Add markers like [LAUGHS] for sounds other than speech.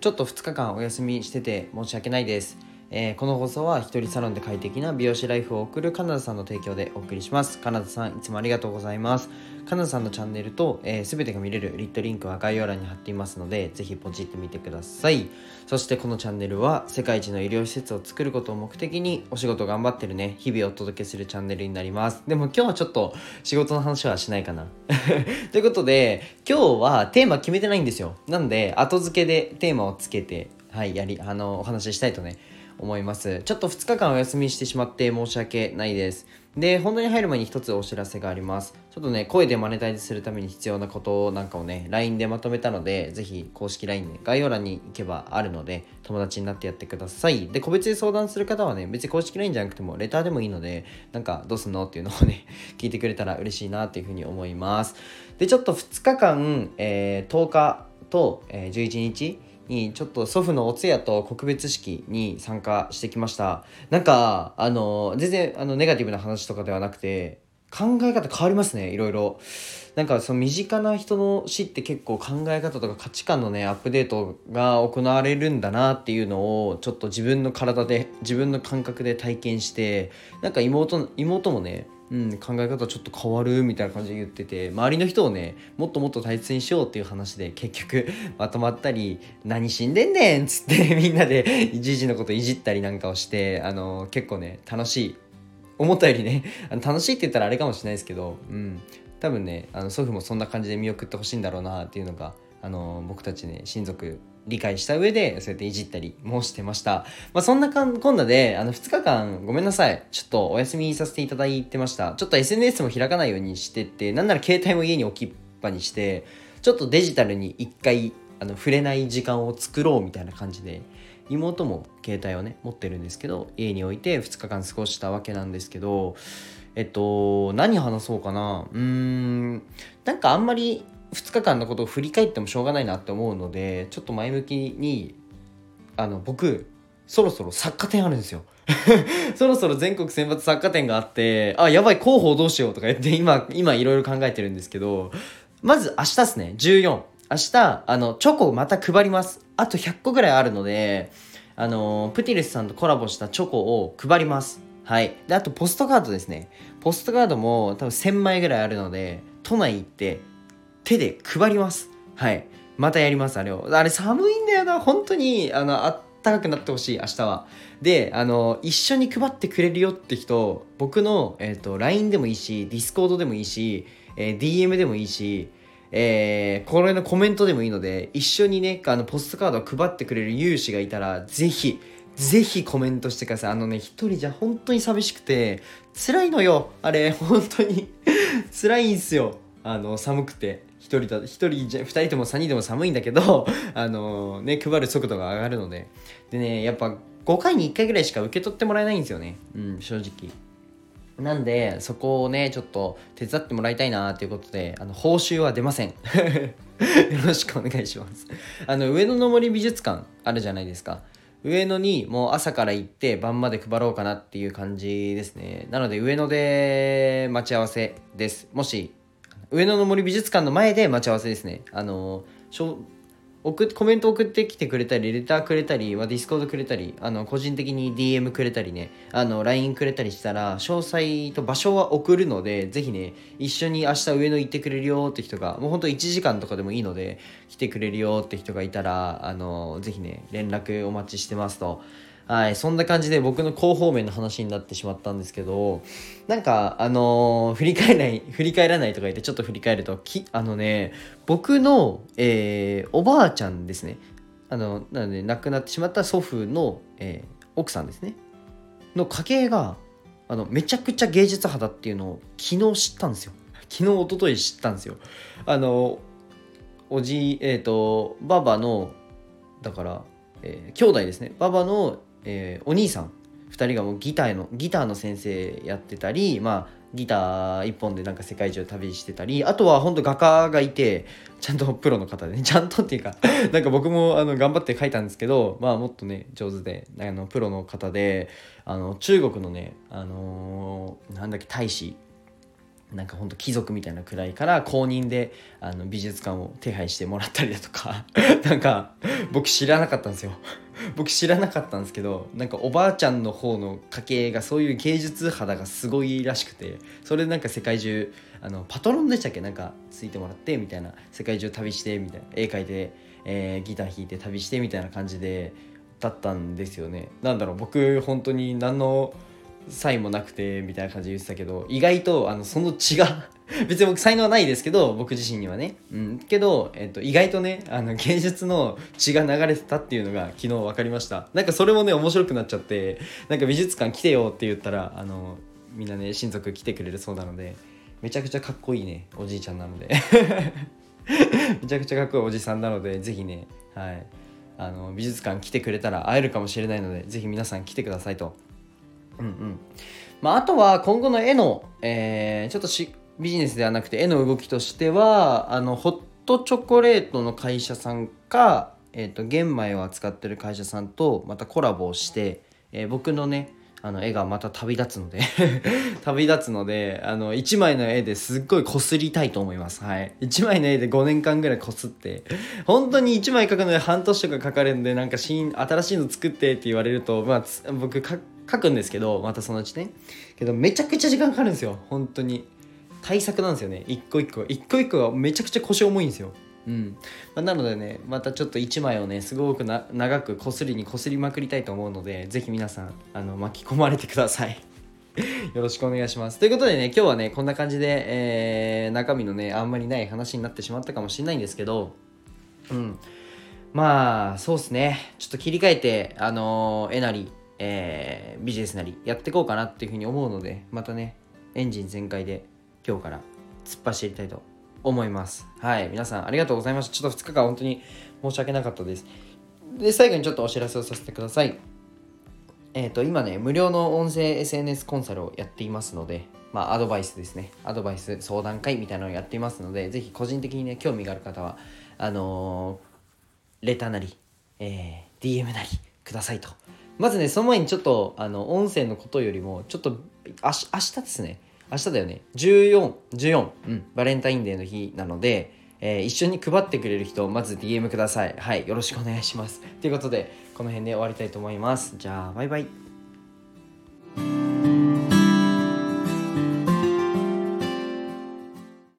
ちょっと2日間お休みしてて申し訳ないです。えーこの放送は一人サロンで快適な美容師ライフを送るカナダさんの提供でお送りします。カナダさんいつもありがとうございます。カナダさんのチャンネルと、えー全てが見れるリットリンクは概要欄に貼っていますので、ぜひポチってみてください。そしてこのチャンネルは世界一の医療施設を作ることを目的にお仕事頑張ってるね、日々お届けするチャンネルになります。でも今日はちょっと仕事の話はしないかな。[LAUGHS] ということで、今日はテーマ決めてないんですよ。なんで、後付けでテーマをつけて、はい、やり、あの、お話ししたいとね、思います。ちょっと2日間お休みしてしまって申し訳ないです。で、本題に入る前に一つお知らせがあります。ちょっとね、声でマネタイズするために必要なことなんかをね、LINE でまとめたので、ぜひ公式 LINE で概要欄に行けばあるので、友達になってやってください。で、個別で相談する方はね、別に公式 LINE じゃなくても、レターでもいいので、なんかどうすんのっていうのをね、[LAUGHS] 聞いてくれたら嬉しいなっていうふうに思います。で、ちょっと2日間、えー10日と、えー11日、にちょっと祖父のお通夜と告別式に参加してきました。なんかあの全然あのネガティブな話とかではなくて考え方変わりますねいろいろなんかその身近な人の死って結構考え方とか価値観のねアップデートが行われるんだなっていうのをちょっと自分の体で自分の感覚で体験してなんか妹妹もねうん、考え方ちょっと変わるみたいな感じで言ってて周りの人をねもっともっと大切にしようっていう話で結局まとまったり「何死んでんねん!」っつってみんなでじじのこといじったりなんかをしてあの結構ね楽しい思ったよりね [LAUGHS] あの楽しいって言ったらあれかもしれないですけど、うん、多分ねあの祖父もそんな感じで見送ってほしいんだろうなっていうのがあの僕たちね親族理解した上でそうやっていじったりもしてました。まあ、そんなかんこんなであの2日間ごめんなさい。ちょっとお休みさせていただいてました。ちょっと SNS も開かないようにしてってなんなら携帯も家に置きっぱにしてちょっとデジタルに一回あの触れない時間を作ろうみたいな感じで妹も携帯をね持ってるんですけど家に置いて2日間過ごしたわけなんですけどえっと何話そうかな。うーんなんかあんまり2日間のことを振り返ってもしょうがないなって思うのでちょっと前向きにあの僕そろそろ作家展あるんですよ。[LAUGHS] そろそろ全国選抜作家展があってあやばい広報どうしようとか言って今今いろいろ考えてるんですけどまず明日ですね。14明日あのチョコをまた配ります。あと100個ぐらいあるのであのプティレスさんとコラボしたチョコを配ります。はい。であとポストカードですね。ポストカードも多分1000枚ぐらいあるので都内行って手で配ります。はい。またやりますあれを。あれ寒いんだよな。本当にあのあったかくなってほしい明日は。であの一緒に配ってくれるよって人僕の、えー、と LINE でもいいし Discord でもいいし、えー DM でもいいしえーこれのコメントでもいいので一緒にねあのポストカードを配ってくれる有志がいたらぜひぜひコメントしてください。あのね一人じゃ本当に寂しくて辛いのよ。あれ本当に。[LAUGHS] 辛いんすよ。あの寒くて。一人だ一人じゃ二人とも三人でも寒いんだけどあのね配る速度が上がるので。でねやっぱ5回に1回ぐらいしか受け取ってもらえないんですよね。うん正直。なんでそこをねちょっと手伝ってもらいたいなということであの報酬は出ません。[LAUGHS] よろしくお願いします。あの上野の森美術館あるじゃないですか。上野にもう朝から行って晩まで配ろうかなっていう感じですね。なので上野で待ち合わせです。もし上野の森美術館の前で待ち合わせですね。あの送コメント送ってきてくれたりレターくれたり、ディスコードくれたりあの個人的に DM くれたりね LINE くれたりしたら詳細と場所は送るのでぜひね一緒に明日上野行ってくれるよって人がもうほんと1時間とかでもいいので来てくれるよって人がいたらあのぜひね連絡お待ちしてますと。はい、そんな感じで僕の広報面の話になってしまったんですけど、なんか、あのー振り返らない、振り返らないとか言ってちょっと振り返ると、き、あのね、僕の、えーおばあちゃんですね。あの、なので、亡くなってしまった祖父の、えー奥さんですね。の家系が、あの、めちゃくちゃ芸術派だっていうのを昨日知ったんですよ。昨日、一昨日知ったんですよ。あの、おじ、えっ、と、ばばの、だから、えー兄弟ですね。ばばの、えーお兄さん。2人がもうギターのギターの先生やってたりまあギター一本でなんか世界中旅してたりあとは本当画家がいてちゃんとプロの方でね。[LAUGHS] ちゃんとっていうか [LAUGHS] なんか僕もあの頑張って書いたんですけどまあもっとね上手であのプロの方であの中国のねあのーなんだっけ大使。なんかほんと貴族みたいなくらいから公認であの美術館を手配してもらったりだとか。[LAUGHS] なんか僕知らなかったんですよ。僕知らなかったんですけどなんかおばあちゃんの方の家系がそういう芸術肌がすごいらしくてそれでなんか世界中あのパトロンでしたっけ？なんかついてもらってみたいな。世界中旅してみたいな。絵描いて、えー、ギター弾いて旅してみたいな感じでだったんですよね。なんだろう僕本当に何の才もなくてみたいな感じで言ってたけど意外とあのその血が [LAUGHS] 別に僕才能はないですけど僕自身にはね、うん、けど、えっと、意外とねあの芸術の血が流れてたっていうのが昨日分かりました。なんかそれもね面白くなっちゃってなんか美術館来てよって言ったらあのみんなね親族来てくれるそうなのでめちゃくちゃかっこいいねおじいちゃんなので。[LAUGHS] めちゃくちゃかっこいいおじさんなので是非ねはい。あの美術館来てくれたら会えるかもしれないので是非皆さん来てくださいと。うんうん。まあ、あとは今後の絵の、えー、ちょっとしビジネスではなくて絵の動きとしてはあのホットチョコレートの会社さんか、えーと、玄米を扱ってる会社さんとまたコラボをして、えー、僕のねあの絵がまた旅立つので [LAUGHS] 旅立つのであの1枚の絵ですっごいこすりたいと思います。はい。1枚の絵で5年間ぐらいこすって本当に1枚描くので半年とかかかるんでなんか新新しいの作ってって言われるとまあ僕書くんですけどまたそのうちね。けどめちゃくちゃ時間かかるんですよ。本当に。対策なんですよね。一個一個。一個一個がめちゃくちゃ腰重いんですよ。うん。まあ、なのでねまたちょっと1枚をねすごくな長くこすりにこすりまくりたいと思うので是非皆さんあの巻き込まれてください。[LAUGHS] よろしくお願いします。ということでね今日はねこんな感じで、えー、中身のねあんまりない話になってしまったかもしれないんですけどうん。まあそうっすね。ちょっと切り替えてあのー、えなりえー、ビジネスなりやっていこうかなっていうふうに思うのでまたねエンジン全開で今日から突っ走りたいと思います。はい皆さんありがとうございました。ちょっと2日間本当に申し訳なかったです。で最後にちょっとお知らせをさせてください。えっ、ー、と今ね無料の音声 SNS コンサルをやっていますのでまあアドバイスですね。アドバイス相談会みたいなのをやっていますのでぜひ個人的にね興味がある方はあのー、レターなり、えー、DM なりくださいとまずねその前にちょっとあの音声のことよりもちょっとあし明日ですね。明日だよね。1414、うん、バレンタインデーの日なので、えー、一緒に配ってくれる人まず DM ください。はい。よろしくお願いします。ということでこの辺で終わりたいと思います。じゃあバイバイ。